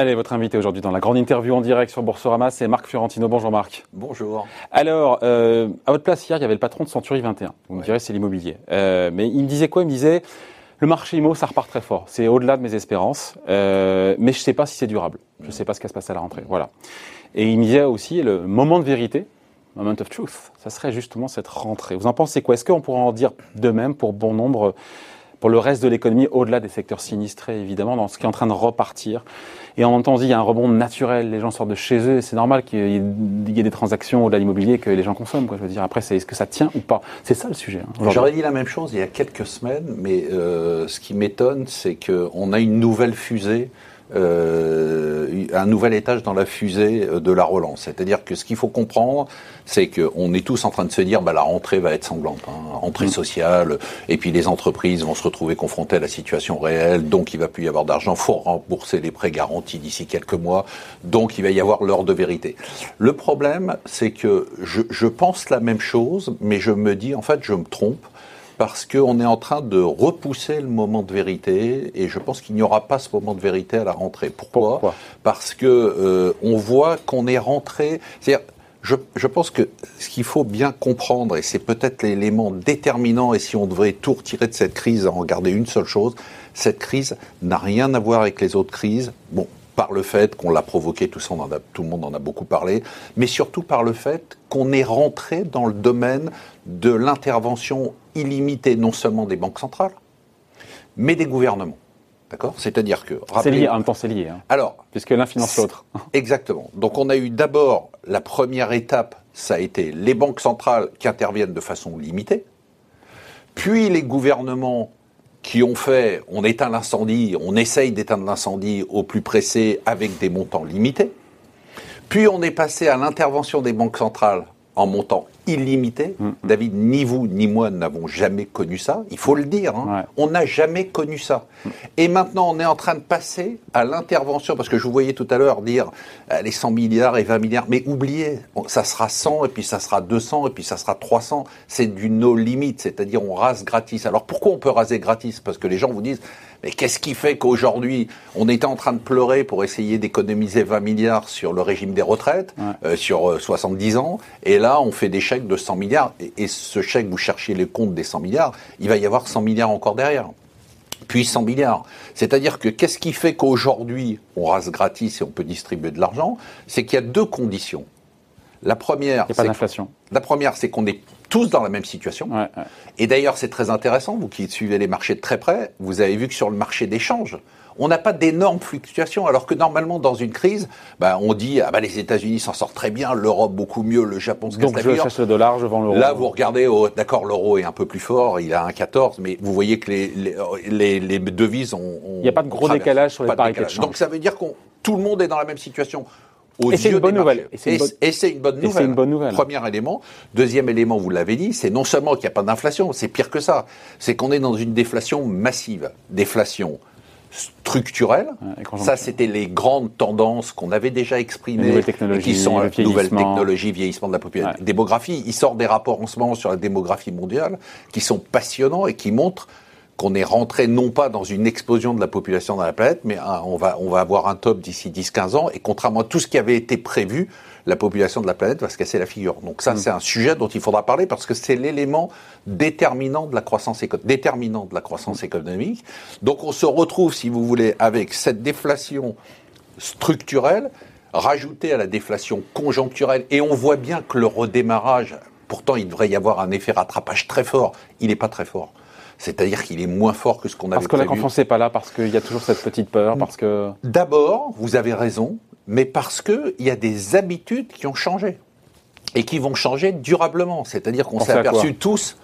Allez, votre invité aujourd'hui dans la grande interview en direct sur Boursorama, c'est Marc Fiorentino. Bonjour Marc. Bonjour. Alors, euh, à votre place hier, il y avait le patron de Century 21. Vous me direz, c'est l'immobilier. Euh, mais il me disait quoi? Il me disait, le marché immo, ça repart très fort. C'est au-delà de mes espérances. Euh, mais je ne sais pas si c'est durable. Je ne sais pas ce qui va se passer à la rentrée. Voilà. Et il me disait aussi, le moment de vérité, moment of truth, ça serait justement cette rentrée. Vous en pensez quoi? Est-ce qu'on pourrait en dire de même pour bon nombre pour le reste de l'économie, au-delà des secteurs sinistrés, évidemment, dans ce qui est en train de repartir. Et en même temps, on qu'il y a un rebond naturel, les gens sortent de chez eux, c'est normal qu'il y, ait des transactions au-delà de l'immobilier que les gens consomment. Quoi. Je veux dire, après, est-ce que ça tient ou pas? C'est ça le sujet. Hein, J'aurais dit la même chose il y a quelques semaines, mais euh, ce qui m'étonne, c'est qu'on a une nouvelle fusée euh, un nouvel étage dans la fusée euh, de la relance. C'est-à-dire que ce qu'il faut comprendre, c'est qu'on est tous en train de se dire, bah, la rentrée va être sanglante, hein, rentrée mm. sociale, et puis les entreprises vont se retrouver confrontées à la situation réelle, donc il va plus y avoir d'argent, faut rembourser les prêts garantis d'ici quelques mois, donc il va y avoir l'heure de vérité. Le problème, c'est que je, je pense la même chose, mais je me dis, en fait, je me trompe parce qu'on est en train de repousser le moment de vérité et je pense qu'il n'y aura pas ce moment de vérité à la rentrée. Pourquoi, Parce que euh, on voit qu'on est rentré. C'est-à-dire, je, je, pense que ce qu'il faut bien comprendre, et c'est peut-être l'élément déterminant, et si on devrait tout retirer de cette crise, en regarder une seule chose, cette crise n'a rien à voir avec les autres crises. Bon, par le fait qu'on l'a provoqué, tout, ça, tout le monde en a beaucoup parlé, mais surtout par le fait qu'on est rentré dans le domaine de l'intervention illimitée, non seulement des banques centrales, mais des gouvernements. D'accord? C'est-à-dire que. C'est lié, en même temps, c'est lié. Hein. Alors. Puisque l'un finance l'autre. Exactement. Donc, on a eu d'abord la première étape, ça a été les banques centrales qui interviennent de façon limitée, puis les gouvernements qui ont fait, on éteint l'incendie, on essaye d'éteindre l'incendie au plus pressé avec des montants limités. Puis on est passé à l'intervention des banques centrales en montant illimité. Mm, mm. David, ni vous ni moi n'avons jamais connu ça. Il faut le dire. Hein. On n'a jamais connu ça. Et maintenant, on est en train de passer à l'intervention, parce que je vous voyais tout à l'heure dire euh, les 100 milliards et 20 milliards. Mais oubliez, ça sera 100 et puis ça sera 200 et puis ça sera 300. C'est du no limit, c'est-à-dire on rase gratis. Alors pourquoi on peut raser gratis? Parce que les gens vous disent mais qu'est-ce qui fait qu'aujourd'hui, on était en train de pleurer pour essayer d'économiser 20 milliards sur le régime des retraites, euh, sur 70 euh, ans, et là, on fait des chèques de 100 milliards, et, ce chèque, vous cherchiez les comptes des 100 milliards, il va y avoir 100 milliards encore derrière. Puis 100 milliards. C'est-à-dire que qu'est-ce qui fait qu'aujourd'hui, on rase gratis et on peut distribuer de l'argent? C'est qu'il y a deux conditions. La première, c'est. La première, c'est qu'on est tous dans la même situation. Et d'ailleurs, c'est très intéressant, vous qui suivez les marchés de très près, vous avez vu que sur le marché d'échange, on n'a pas d'énormes fluctuations, alors que normalement, dans une crise, bah, on dit ah bah, les États-Unis s'en sortent très bien, l'Europe beaucoup mieux, le Japon se Donc je chasse le dollar, je vends l'euro. Là, vous regardez, oh, d'accord, l'euro est un peu plus fort, il a un 14, mais vous voyez que les, les, les, devises ont, Il n'y a pas de gros décalage sur les parités Donc ça veut dire que tout le monde est dans la même situation et c'est une bonne nouvelle. Et c'est une, bonne nouvelle. Premier élément. Deuxième élément, vous l'avez dit, c'est non seulement qu'il n'y a pas d'inflation, c'est pire que ça. C'est qu'on est dans une déflation massive. Déflation structurelle. ça, c'était les grandes tendances qu'on avait déjà exprimées, qui sont la nouvelle technologie, vieillissement de la population, démographie. Il sort des rapports en ce moment sur la démographie mondiale qui sont passionnants et qui montrent qu'on est rentré non pas dans une explosion de la population dans la planète, mais on, va, on va avoir un top d'ici 10-15 ans, et contrairement à tout ce qui avait été prévu, la population de la planète va se casser la figure. Donc ça, mm. c'est un sujet dont il faudra parler parce que c'est l'élément déterminant de la croissance déterminant de la croissance économique. Donc on se retrouve, si vous voulez, avec cette déflation structurelle rajoutée à la déflation conjoncturelle, et on voit bien que le redémarrage, pourtant il devrait y avoir un effet rattrapage très fort, il n'est pas très fort. C'est-à-dire qu'il est moins fort que ce qu'on avait Parce que la confiance n'est pas là, parce qu'il y a toujours cette petite peur, parce que... D'abord, vous avez raison, mais parce qu'il y a des habitudes qui ont changé. Et qui vont changer durablement. C'est-à-dire qu'on s'est aperçu tous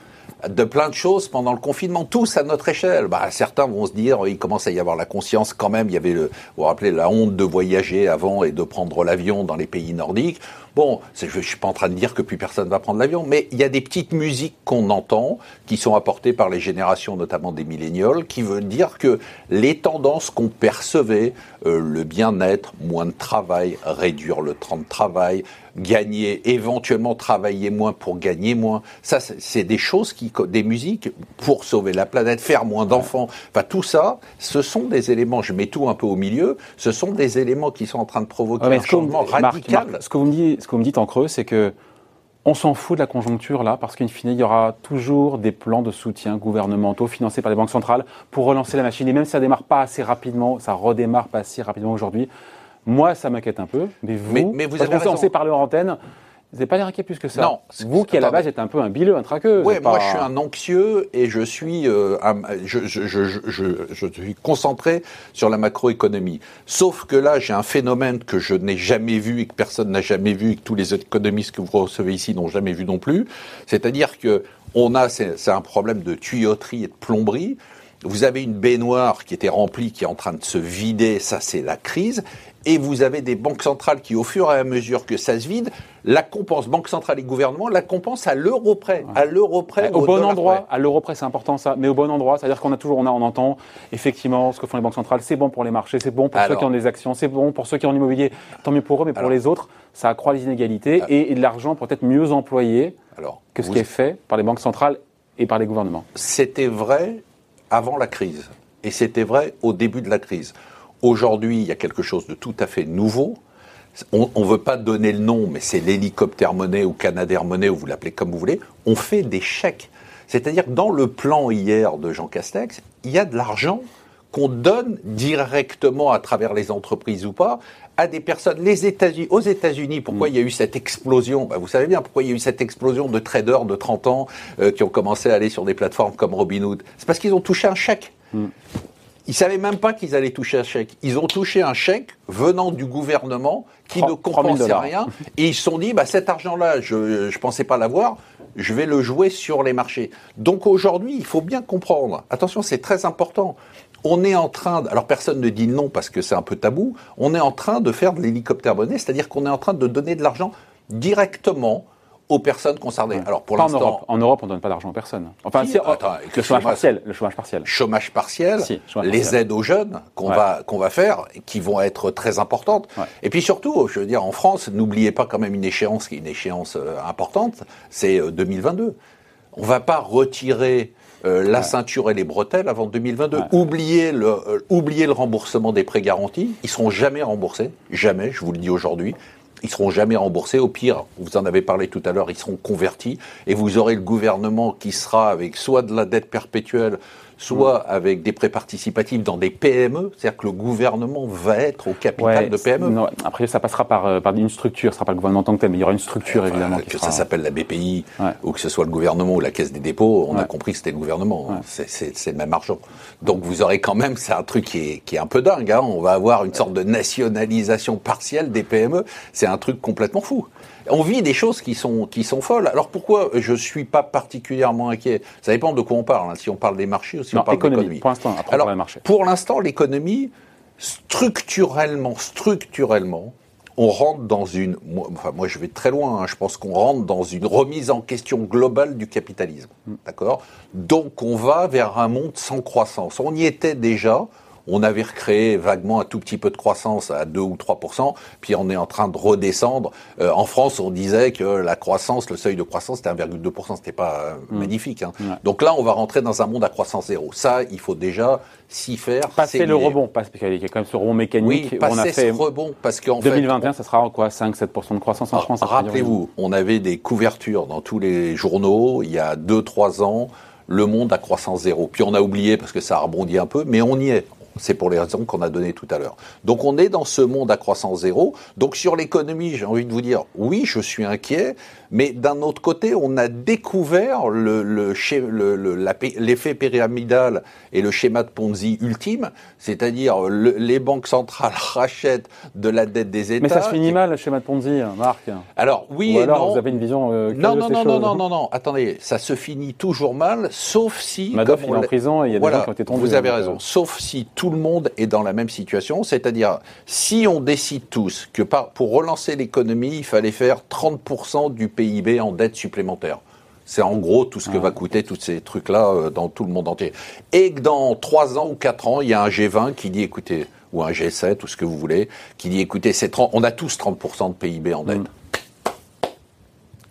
de plein de choses pendant le confinement, tous à notre échelle. Bah, certains vont se dire, il commence à y avoir la conscience quand même. Il y avait, le, vous vous rappelez, la honte de voyager avant et de prendre l'avion dans les pays nordiques. Bon, je ne suis pas en train de dire que plus personne va prendre l'avion, mais il y a des petites musiques qu'on entend, qui sont apportées par les générations, notamment des millénioles, qui veulent dire que les tendances qu'on percevait, euh, le bien-être, moins de travail, réduire le temps de travail, gagner, éventuellement travailler moins pour gagner moins. Ça, c'est des choses qui, des musiques pour sauver la planète, faire moins d'enfants. Enfin, tout ça, ce sont des éléments, je mets tout un peu au milieu, ce sont des éléments qui sont en train de provoquer un changement radical. ce, que vous me dites, ce que vous me dites en creux, c'est que on s'en fout de la conjoncture là, parce qu'in fine, il y aura toujours des plans de soutien gouvernementaux financés par les banques centrales pour relancer la machine. Et même si ça démarre pas assez rapidement, ça redémarre pas assez rapidement aujourd'hui, moi, ça m'inquiète un peu. Mais vous, mais, vous avez on, s'est parlé en antenne, vous n'êtes pas l'air inquiet plus que ça. Non. Vous qui à la base êtes un peu un bileux, un traqueux. Oui, moi je suis un anxieux et je suis, euh, je, je, je, je, suis concentré sur la macroéconomie. Sauf que là, j'ai un phénomène que je n'ai jamais vu et que personne n'a jamais vu et que tous les économistes que vous recevez ici n'ont jamais vu non plus. C'est-à-dire que on a, c'est un problème de tuyauterie et de plomberie. Vous avez une baignoire qui était remplie, qui est en train de se vider, ça c'est la crise. Et vous avez des banques centrales qui, au fur et à mesure que ça se vide, la compensent, banque centrale et gouvernement, la compensent à l'euro près, à l'euro près, au, bon endroit, à l'euro près, c'est important ça, mais au bon endroit, c'est-à-dire qu'on a toujours, on, a, on entend effectivement ce que font les banques centrales, c'est bon pour les marchés, c'est bon pour ceux qui ont des actions, c'est bon pour ceux qui ont l'immobilier, tant mieux pour eux, mais pour les autres, ça accroît les inégalités ah. et, l'argent peut être mieux employé alors, que ce qui est fait par les banques centrales et par les gouvernements. C'était vrai avant la crise et c'était vrai au début de la crise. Aujourd'hui, il y a quelque chose de tout à fait nouveau. On ne veut pas donner le nom, mais c'est l'hélicoptère monnaie ou Canadair monnaie, ou vous l'appelez comme vous voulez. On fait des chèques. C'est-à-dire que dans le plan hier de Jean Castex, il y a de l'argent qu'on donne directement à travers les entreprises ou pas à des personnes. Les États-Unis, aux États-Unis, pourquoi mm. il y a eu cette explosion? Bah, Vous savez bien pourquoi il y a eu cette explosion de traders de 30 ans euh, qui ont commencé à aller sur des plateformes comme Robinhood. C'est parce qu'ils ont touché un chèque. Mm. Ils savaient même pas qu'ils allaient toucher un chèque. Ils ont touché un chèque venant du gouvernement qui ne compensait rien. Et ils se sont dit, bah, cet argent-là, je ne pensais pas l'avoir, je vais le jouer sur les marchés. Donc aujourd'hui, il faut bien comprendre. Attention, c'est très important. On est en train, alors personne ne dit non parce que c'est un peu tabou, on est en train de faire de l'hélicoptère monnaie, c'est-à-dire qu'on est en train de donner de l'argent directement aux personnes concernées. Alors pour l'instant, en Europe. En Europe, on donne pas d'argent aux personnes. Enfin, si, le chômage partiel, le chômage partiel. Chômage partiel, les aides aux jeunes qu'on va qu'on va faire, qui vont être très importantes. Et puis surtout, je veux dire, en France, n'oubliez pas quand même une échéance qui est une échéance euh, importante, c'est 2022. Euh, on va pas retirer euh, la ceinture et les bretelles avant 2022. Oubliez le, oubliez le remboursement des prêts garantis. Ils seront jamais remboursés. Jamais, je vous le dis aujourd'hui ils seront jamais remboursés. Au pire, vous en avez parlé tout à l'heure, ils seront convertis et vous aurez le gouvernement qui sera avec soit de la dette perpétuelle, soit avec des prêts participatifs dans des PME, c'est-à-dire que le gouvernement va être au capital de PME. Non, après, ça passera par, euh, par une structure, ce sera pas le gouvernement en tant que tel, mais il y aura une structure évidemment. Que ça s'appelle la BPI ou que ce soit le gouvernement ou la Caisse des dépôts, on a compris que c'était le gouvernement. Hein. C'est le même argent. Donc vous aurez quand même, c'est un truc qui est, qui est un peu dingue. Hein. On va avoir une sorte de nationalisation partielle des PME. C'est un truc complètement fou on vit des choses qui sont, qui sont folles. Alors pourquoi je ne suis pas particulièrement inquiet? Ça dépend de quoi on parle. Hein. Si on parle des marchés ou si on parle de l'économie. Pour l'instant, après Alors, Pour l'instant, l'économie, structurellement, structurellement, on rentre dans une. Moi, enfin, moi, je vais très loin. Hein. je pense qu'on rentre dans une remise en question globale du capitalisme. Mm. D'accord? Donc, on va vers un monde sans croissance. On y était déjà on avait recréé vaguement un tout petit peu de croissance à 2 ou 3% puis on est en train de redescendre. Euh, en France, on disait que la croissance, le seuil de croissance, c'était 1,2% C'était pas euh, mmh. magnifique. Hein. Donc là, on va rentrer dans un monde à croissance zéro. Ça, il faut déjà s'y faire. Passer le rebond, parce qu'il y a quand même ce rebond mécanique. Oui, passer on a fait ce rebond, parce qu'en 2021, ça sera quoi 5-7% de croissance en France Rappelez-vous, on avait des couvertures dans tous les journaux il y a 2-3 ans le monde à croissance zéro. Puis on a oublié parce que ça a rebondi un peu, mais on y est. C'est pour les raisons qu'on a données tout à l'heure. Donc on est dans ce monde à croissance zéro. Donc sur l'économie, j'ai envie de vous dire, oui, je suis inquiet, mais d'un autre côté, on a découvert l'effet le, pyramidal et le schéma de Ponzi ultime, c'est-à-dire les banques centrales rachètent de la dette des États. Mais ça se finit mal, le schéma de Ponzi, Marc. Alors oui alors, non. Vous avez une vision euh, non, non, non, non, non, non, non, attendez, ça se finit toujours mal, sauf si. Madoff, il est en prison et il y a des gens qui ont été tombés. Vous avez raison. Sauf si tout tout le monde est dans la même situation, c'est-à-dire si on décide tous que pour relancer l'économie, il fallait faire 30% du PIB en dette supplémentaire. C'est en gros tout ce que va coûter tous ces trucs-là euh, dans tout le monde entier. Et que dans 3 ans ou 4 ans, il y a un G20 qui dit, écoutez, ou un G7 ou ce que vous voulez, qui dit, écoutez, on a tous 30% de PIB en dette. Mm.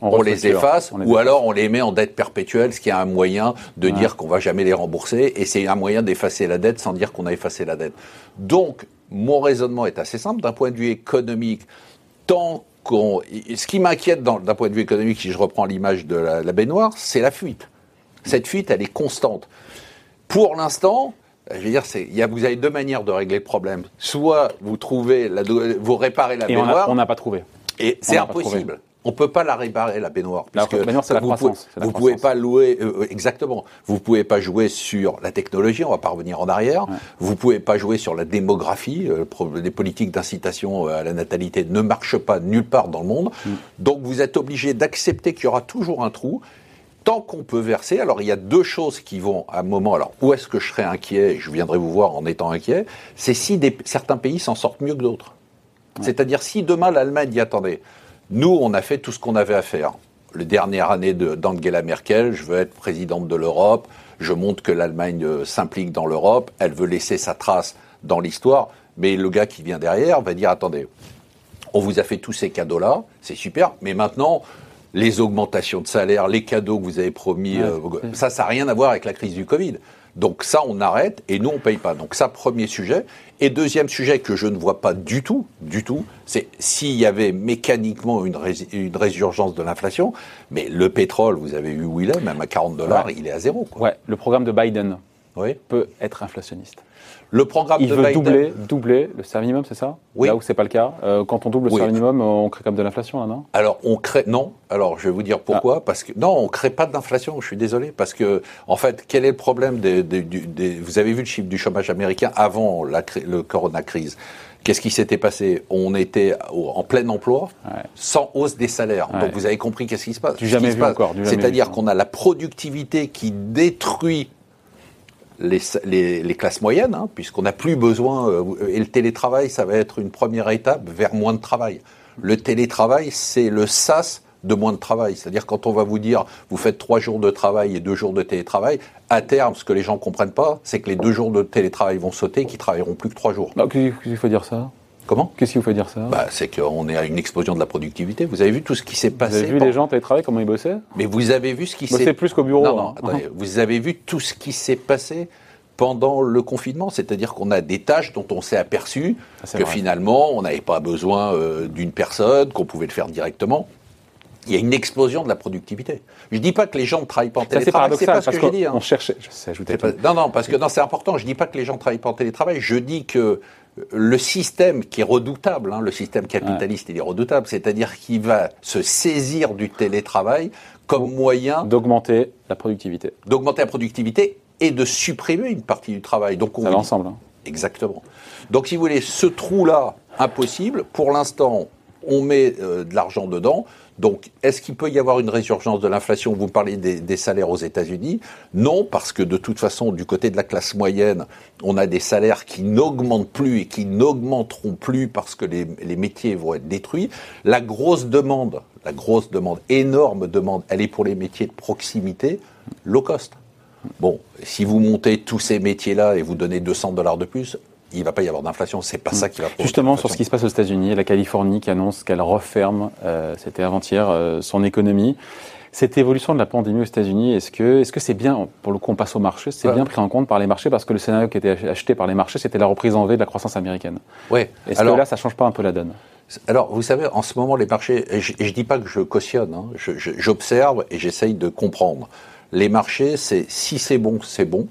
On, les efface, ou alors on les met en dette perpétuelle, ce qui est un moyen de dire qu'on va jamais les rembourser, et c'est un moyen d'effacer la dette sans dire qu'on a effacé la dette. Donc, mon raisonnement est assez simple d'un point de vue économique. Tant qu'on, ce qui m'inquiète d'un point de vue économique, si je reprends l'image de la, baignoire, c'est la fuite. Cette fuite, elle est constante. Pour l'instant, je veux dire, y a, vous avez deux manières de régler le problème. Soit vous trouvez, la, vous réparez la baignoire. On n'a pas trouvé. Et c'est impossible. On peut pas la réparer la baignoire. Parce la baignoire, c'est la vous. Pouvez, vous pouvez pas louer euh, euh, exactement. Vous pouvez pas jouer sur la technologie. On va pas revenir en arrière. Vous Vous pouvez pas jouer sur la démographie. Euh, les politiques d'incitation à la natalité ne marchent pas nulle part dans le monde. Mm. Donc vous êtes obligé d'accepter qu'il y aura toujours un trou tant qu'on peut verser, alors il y a deux choses qui vont à un moment. Alors où est-ce que je serais inquiet Je viendrai vous voir en étant inquiet. C'est si certains pays s'en sortent mieux que d'autres. C'est-à-dire si demain l'Allemagne dit attendez, nous, on a fait tout ce qu'on avait à faire. La dernière année d'Angela Merkel, je veux être présidente de l'Europe, je montre que l'Allemagne euh, s'implique dans l'Europe, elle veut laisser sa trace dans l'histoire, mais le gars qui vient derrière va dire attendez, on vous a fait tous ces cadeaux-là, c'est super, mais maintenant, les augmentations de salaire, les cadeaux que vous avez promis, euh, ça, ça n'a rien à voir avec la crise du Covid. Donc ça, on arrête et nous, on paye pas. Donc ça, premier sujet. Et deuxième sujet que je ne vois pas du tout, du tout, c'est s'il y avait mécaniquement une, une résurgence de l'inflation, mais le pétrole, vous avez vu où il est, même à 40 dollars, il est à zéro. Quoi. Ouais, le programme de Biden peut être inflationniste. Le programme il de veut doubler, doubler le salaire minimum, c'est ça? Oui. Là où c'est pas le cas. Euh, quand on double le salaire minimum, on crée comme de l'inflation, là, non? Alors on crée, non. Alors je vais vous dire pourquoi. Ah. Parce que non, on crée pas d'inflation. Je suis désolé parce que en fait, quel est le problème des, des, Vous avez vu le chiffre du chômage américain avant la, le corona crise. Qu'est-ce qui s'était passé? On était en plein emploi, sans hausse des salaires. Donc vous avez compris qu'est-ce qui se passe? Jamais vu encore. C'est-à-dire qu'on a la productivité qui détruit les, classes moyennes, hein, puisqu'on n'a plus besoin, euh, et le télétravail, ça va être une première étape vers moins de travail. Le télétravail, c'est le sas de moins de travail. C'est-à-dire quand on va vous dire, vous faites trois jours de travail et deux jours de télétravail, à terme, ce que les gens ne comprennent pas, c'est que les deux jours de télétravail vont sauter et qu'ils travailleront plus que trois jours. Qu'est-ce qu'il faut dire ça? Comment Qu'est-ce qui vous fait dire ça bah, C'est qu'on est à une explosion de la productivité. Vous avez vu tout ce qui s'est passé. Vous avez vu les gens télétravailler, comment ils bossaient Mais vous avez vu ce qui s'est... C'est plus qu'au bureau. Non, non, hein. vous avez vu tout ce qui s'est passé pendant le confinement, c'est-à-dire qu'on a des tâches dont on s'est aperçu ah, que finalement on n'avait pas besoin euh, d'une personne, qu'on pouvait le faire directement. Il y a une explosion de la productivité. Je dis pas que les gens ne travaillent pas en télétravail. C'est pas ce que je dis. Hein. On cherchait. Je sais, non, non, parce que non, c'est important. Je dis pas que les gens ne travaillent pas en télétravail. Je dis que le système qui est redoutable, hein, le système capitaliste, il est redoutable, c'est-à-dire qu'il va se saisir du télétravail comme moyen d'augmenter la productivité. D'augmenter la productivité et de supprimer une partie du travail. Donc on Ça va ensemble. Hein. Exactement. Donc si vous voulez, ce trou-là, impossible. Pour l'instant, on met euh, de l'argent dedans. Donc, est-ce qu'il peut y avoir une résurgence de l'inflation? Vous parlez des, salaires aux États-Unis Non, parce que de toute façon, du côté de la classe moyenne, on a des salaires qui n'augmentent plus et qui n'augmenteront plus parce que les, les, métiers vont être détruits. La grosse demande, la grosse demande, énorme demande, elle est pour les métiers de proximité, low cost. Bon, si vous montez tous ces métiers-là et vous donnez 200 dollars de plus, il ne va pas y avoir d'inflation. C'est pas ça qui va. Justement, sur ce qui se passe aux États-Unis, la Californie qui annonce qu'elle referme, euh, c'était avant-hier, euh, son économie. Cette évolution de la pandémie aux États-Unis, est-ce que est-ce que c'est bien, pour le coup, on passe au marché, c'est bien pris en compte par les marchés parce que le scénario qui était acheté par les marchés, c'était la reprise en V de la croissance américaine. Oui. Est-ce que là, ça change pas un peu la donne? Alors, vous savez, en ce moment, les marchés, et je, ne dis pas que je cautionne, hein, j'observe et j'essaye de comprendre les marchés, c'est si c'est bon, c'est bon,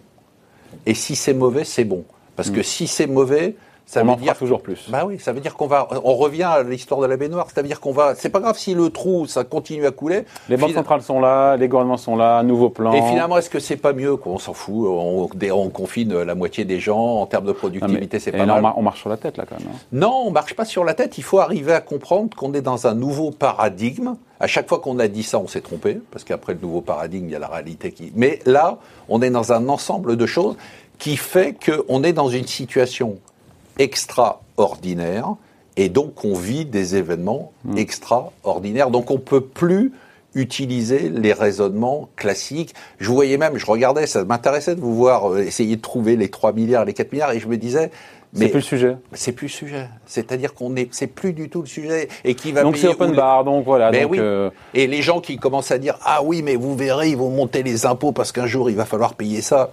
et si c'est mauvais, c'est bon. Parce que hmm. si c'est mauvais, ça on veut en dire toujours plus. Bah oui, ça veut dire qu'on va, on revient à l'histoire de la baignoire, c'est-à-dire qu'on va, c'est pas grave si le trou ça continue à couler. Les banques centrales sont là, les gouvernements sont là, nouveau plan. Et finalement, est-ce que c'est pas mieux qu'on s'en fout, on, on, confine la moitié des gens en termes de productivité, c'est pas mal. On marche sur la tête là quand même. Hein. Non, on marche pas sur la tête. Il faut arriver à comprendre qu'on est dans un nouveau paradigme. À chaque fois qu'on a dit ça, on s'est trompé, parce qu'après le nouveau paradigme, il y a la réalité qui. Mais là, on est dans un ensemble de choses qui fait qu'on est dans une situation extraordinaire et donc on vit des événements Hmm. extraordinaires. Donc on peut plus utiliser les raisonnements classiques. Je voyais même, je regardais, ça m'intéressait de vous voir euh, essayer de trouver les 3 milliards, les 4 milliards, et je me disais, C'est plus le sujet. c'est plus le sujet. C'est-à-dire qu'on est, c'est plus du tout le sujet. Et qui va Donc c'est open les- bar, donc voilà. Mais donc, oui. euh, Et les gens qui commencent à dire ah oui mais vous verrez ils vont monter les impôts parce qu'un jour il va falloir payer ça.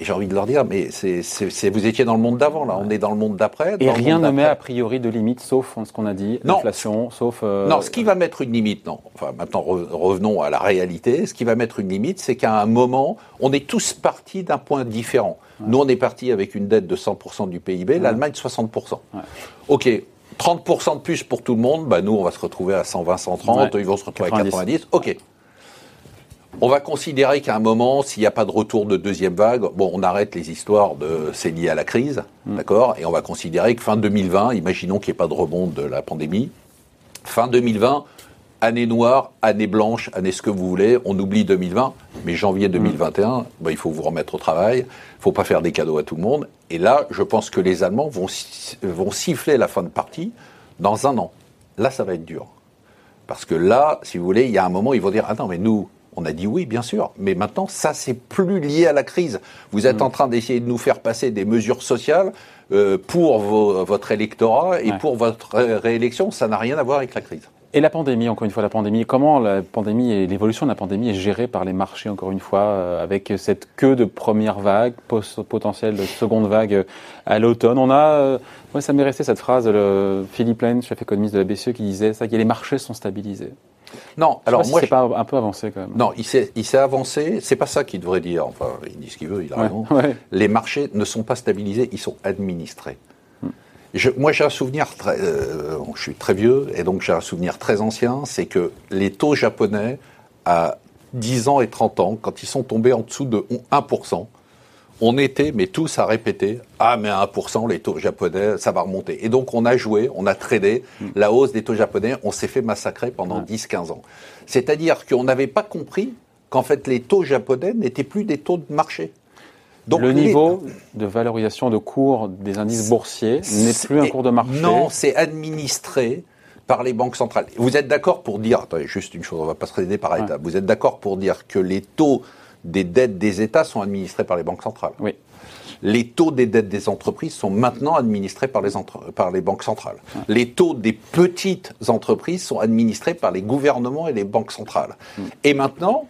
Et j'ai envie de leur dire mais c'est, c'est, c'est- vous étiez dans le monde d'avant là, on est dans le monde d'après. et rien ne met a priori de limite, sauf ce qu'on a dit, Non. l'inflation, sauf. euh, Non, ce qui va mettre une limite, non. Enfin, maintenant, re- revenons à la réalité. Ce qui va mettre une limite, c'est qu'à un moment, on est tous partis d'un point différent. Nous, on est partis avec une dette de 100% du PIB, l'Allemagne 60%. Ouais. OK, 30% de plus pour tout le monde, bah, nous, on va se retrouver à 120, 130, Ouais. ils vont se retrouver 90. à 90. OK. On va considérer qu'à un moment, s'il n'y a pas de retour de deuxième vague, bon, on arrête les histoires de c'est lié à la crise, d'accord Et on va considérer que fin 2020, imaginons qu'il n'y ait pas de rebond de la pandémie, fin 2020, année noire, année blanche, année ce que vous voulez, on oublie 2020, mais janvier 2021, bah, il faut vous remettre au travail, il ne faut pas faire des cadeaux à tout le monde. Et là, je pense que les Allemands vont, vont siffler la fin de partie dans un an. Là, ça va être dur. Parce que là, si vous voulez, il y a un moment, ils vont dire, ah non, mais nous, on a dit oui, bien sûr, mais maintenant, ça, c'est plus lié à la crise. Vous êtes en train d'essayer de nous faire passer des mesures sociales euh, pour vos- votre électorat et Ouais. pour votre ré- réélection, ça n'a rien à voir avec la crise. Et la pandémie, encore une fois, la pandémie, comment la pandémie et l'évolution de la pandémie est gérée par les marchés, encore une fois, euh, avec cette queue de première vague, pos- potentielle de seconde vague euh, à l'automne? On a, euh, moi, ça m'est resté cette phrase, le Philippe Lane, chef économiste de la BCE, qui disait ça, que les marchés sont stabilisés. Non, Alors, alors moi, c'est je- pas un peu avancé quand même. non, il s'est, il s'est avancé. C'est pas ça qu'il devrait dire. Enfin, il dit ce qu'il veut, il a Ouais, raison. ouais. Les marchés ne sont pas stabilisés, ils sont administrés. Je- moi, j'ai un souvenir très, euh, je suis très vieux et donc j'ai un souvenir très ancien, c'est que les taux japonais à 10 ans et 30 ans, quand ils sont tombés en dessous de 1%, on était, mais tous à répéter, ah mais à 1%, les taux japonais, ça va remonter. Et donc on a joué, on a tradé la hausse des taux japonais, on s'est fait massacrer pendant 10-15 ans. C'est-à-dire qu'on n'avait pas compris qu'en fait les taux japonais n'étaient plus des taux de marché. Donc le les- niveau de valorisation de cours des indices boursiers n'est plus un cours de marché. Non, c'est administré par les banques centrales. Vous êtes d'accord pour dire, attendez, juste une chose, on va pas se traiter par Ouais. étapes. Vous êtes d'accord pour dire que les taux des dettes des États sont administrés par les banques centrales Oui. les taux des dettes des entreprises sont maintenant administrés par les, entre- par les banques centrales. Les taux des petites entreprises sont administrés par les gouvernements et les banques centrales. Mm. Et maintenant,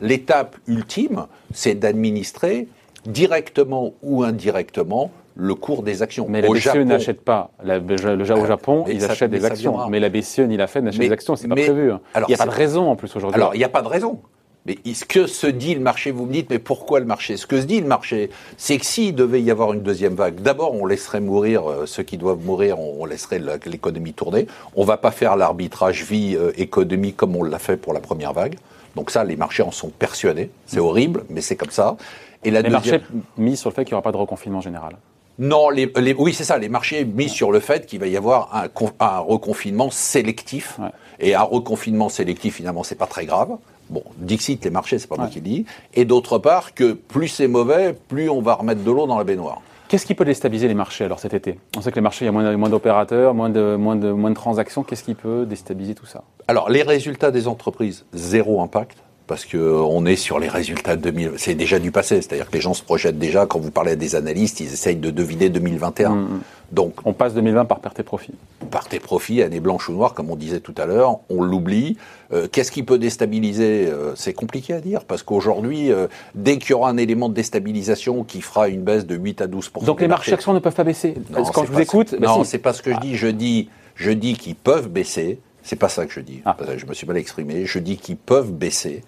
l'étape ultime, c'est d'administrer directement ou indirectement le cours des actions. Mais la Au BCE n'achète pas. La- le, au Japon, mais ils ça- achètent des actions. viendra. Mais la BCE ni la Fed n'achètent des actions. C'est pas mais- prévu. hein. alors, Il n'y a pas de raison en plus aujourd'hui. Alors, il n'y a pas de raison. Mais ce que se dit le marché, vous me dites, mais pourquoi le marché? Ce que se dit le marché, c'est que s'il devait y avoir une deuxième vague, d'abord, on laisserait mourir euh, ceux qui doivent mourir, on, laisserait la- l'économie tourner. On va pas faire l'arbitrage vie-économie comme on l'a fait pour la première vague. Donc ça, les marchés en sont persuadés. C'est horrible, mais c'est comme ça. Et la les deuxième... marchés mis sur le fait qu'il n'y aura pas de reconfinement général. Non, les, les- oui, c'est ça. Les marchés mis sur le fait qu'il va y avoir un, con- un reconfinement sélectif. Ouais. Et un reconfinement sélectif, finalement, c'est pas très grave. Bon, Dixit, les marchés, c'est pas moi Ouais. qui le dis. Et d'autre part, que plus c'est mauvais, plus on va remettre de l'eau dans la baignoire. Qu'est-ce qui peut déstabiliser les marchés alors cet été? On sait que les marchés, il y a moins, moins d'opérateurs, moins de, moins, de, moins de transactions. Qu'est-ce qui peut déstabiliser tout ça? Alors, les résultats des entreprises, zéro impact. Parce que euh, on est sur les résultats de 2000. C'est déjà du passé. C'est-à-dire que les gens se projettent déjà. Quand vous parlez à des analystes, ils essayent de deviner 2021. Mm, Donc, On passe 2020 par perte et profit. par tes profits, année blanche ou noire, comme on disait tout à l'heure, on l'oublie. Euh, Qu'est-ce qui peut déstabiliser Euh, C'est compliqué à dire, parce qu'aujourd'hui, euh, dès qu'il y aura un élément de déstabilisation qui fera une baisse de 8 à 12 Donc les marchés actions ne peuvent pas baisser. Non, quand je vous écoute, bah non, si. c'est pas ce que je dis. Je dis, je dis qu'ils peuvent baisser. C'est pas ça que je dis. Ah. Je me suis mal exprimé. Je dis qu'ils peuvent baisser,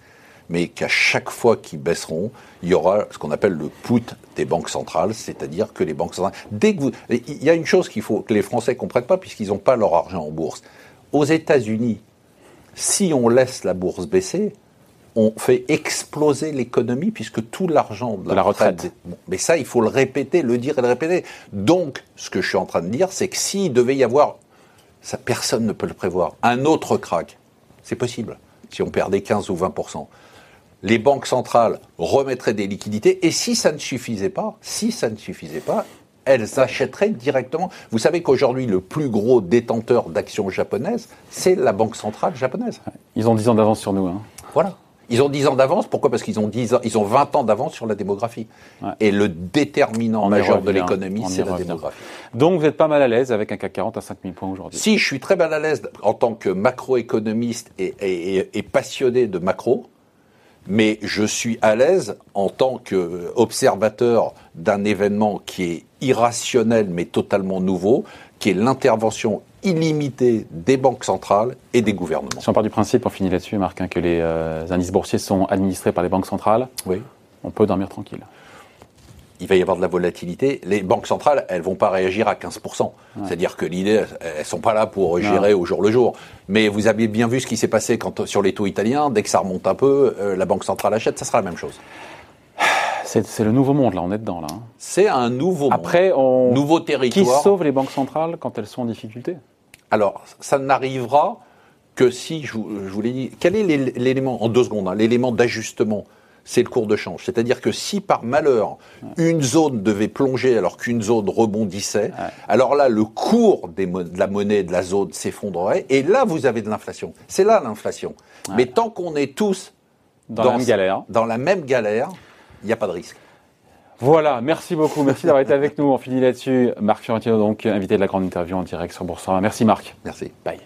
mais qu'à chaque fois qu'ils baisseront, il y aura ce qu'on appelle le put des banques centrales, c'est-à-dire que les banques centrales. Dès que vous, il y a une chose qu'il faut que les Français comprennent pas, puisqu'ils n'ont pas leur argent en bourse. Aux États-Unis, si on laisse la bourse baisser, on fait exploser l'économie puisque tout l'argent de la, retraite. Bon, mais ça, il faut le répéter, le dire et le répéter. Donc, ce que je suis en train de dire, c'est que s'il devait y avoir, ça, personne ne peut le prévoir, un autre crack, c'est possible, si on perdait 15 ou 20 les banques centrales remettraient des liquidités, et si ça ne suffisait pas, si ça ne suffisait pas, elles achèteraient directement. Vous savez qu'aujourd'hui, le plus gros détenteur d'actions japonaises, c'est la Banque centrale japonaise. Ils ont 10 ans d'avance sur nous. Hein. Voilà. Ils ont 10 ans d'avance. Pourquoi? Parce qu'ils ont, 10 ans, ils ont 20 ans d'avance sur la démographie. Et le déterminant majeur de l'économie, c'est la démographie. Donc vous êtes pas mal à l'aise avec un CAC 40 à 5000 points aujourd'hui Si, je suis très mal à l'aise en tant que macroéconomiste et passionné de macro mais je suis à l'aise en tant qu'observateur d'un événement qui est irrationnel mais totalement nouveau, qui est l'intervention illimitée des banques centrales et des gouvernements. Si on part du principe, on finit là-dessus, Marc, hein, que les euh, indices boursiers sont administrés par les banques centrales, oui. on peut dormir tranquille il va y avoir de la volatilité. Les banques centrales, elles vont pas réagir à 15%. C'est-à-dire que l'idée, elles sont pas là pour gérer au jour le jour. Mais vous avez bien vu ce qui s'est passé quand, sur les taux italiens. Dès que ça remonte un peu, euh, la banque centrale achète, ça sera la même chose. C'est le nouveau monde, là, on est dedans, là. Hein. C'est un nouveau Après, on... nouveau territoire. Qui sauve les banques centrales quand elles sont en difficulté? Alors, ça n'arrivera que si, je, vous l'ai dit, quel est l'élément, en deux secondes, hein, l'élément d'ajustement c'est le cours de change. C'est-à-dire que si par malheur une zone devait plonger alors qu'une zone rebondissait, alors là le cours de la monnaie de la zone s'effondrerait et là vous avez de l'inflation. C'est là l'inflation. Mais tant qu'on est tous dans, la même galère, dans la même galère, il n'y a pas de risque. Voilà, merci beaucoup. Merci d'avoir été avec nous. On finit là-dessus. Marc Fiorentino, donc invité de la grande interview en direct sur Boursorama. Merci Marc. Merci. Bye.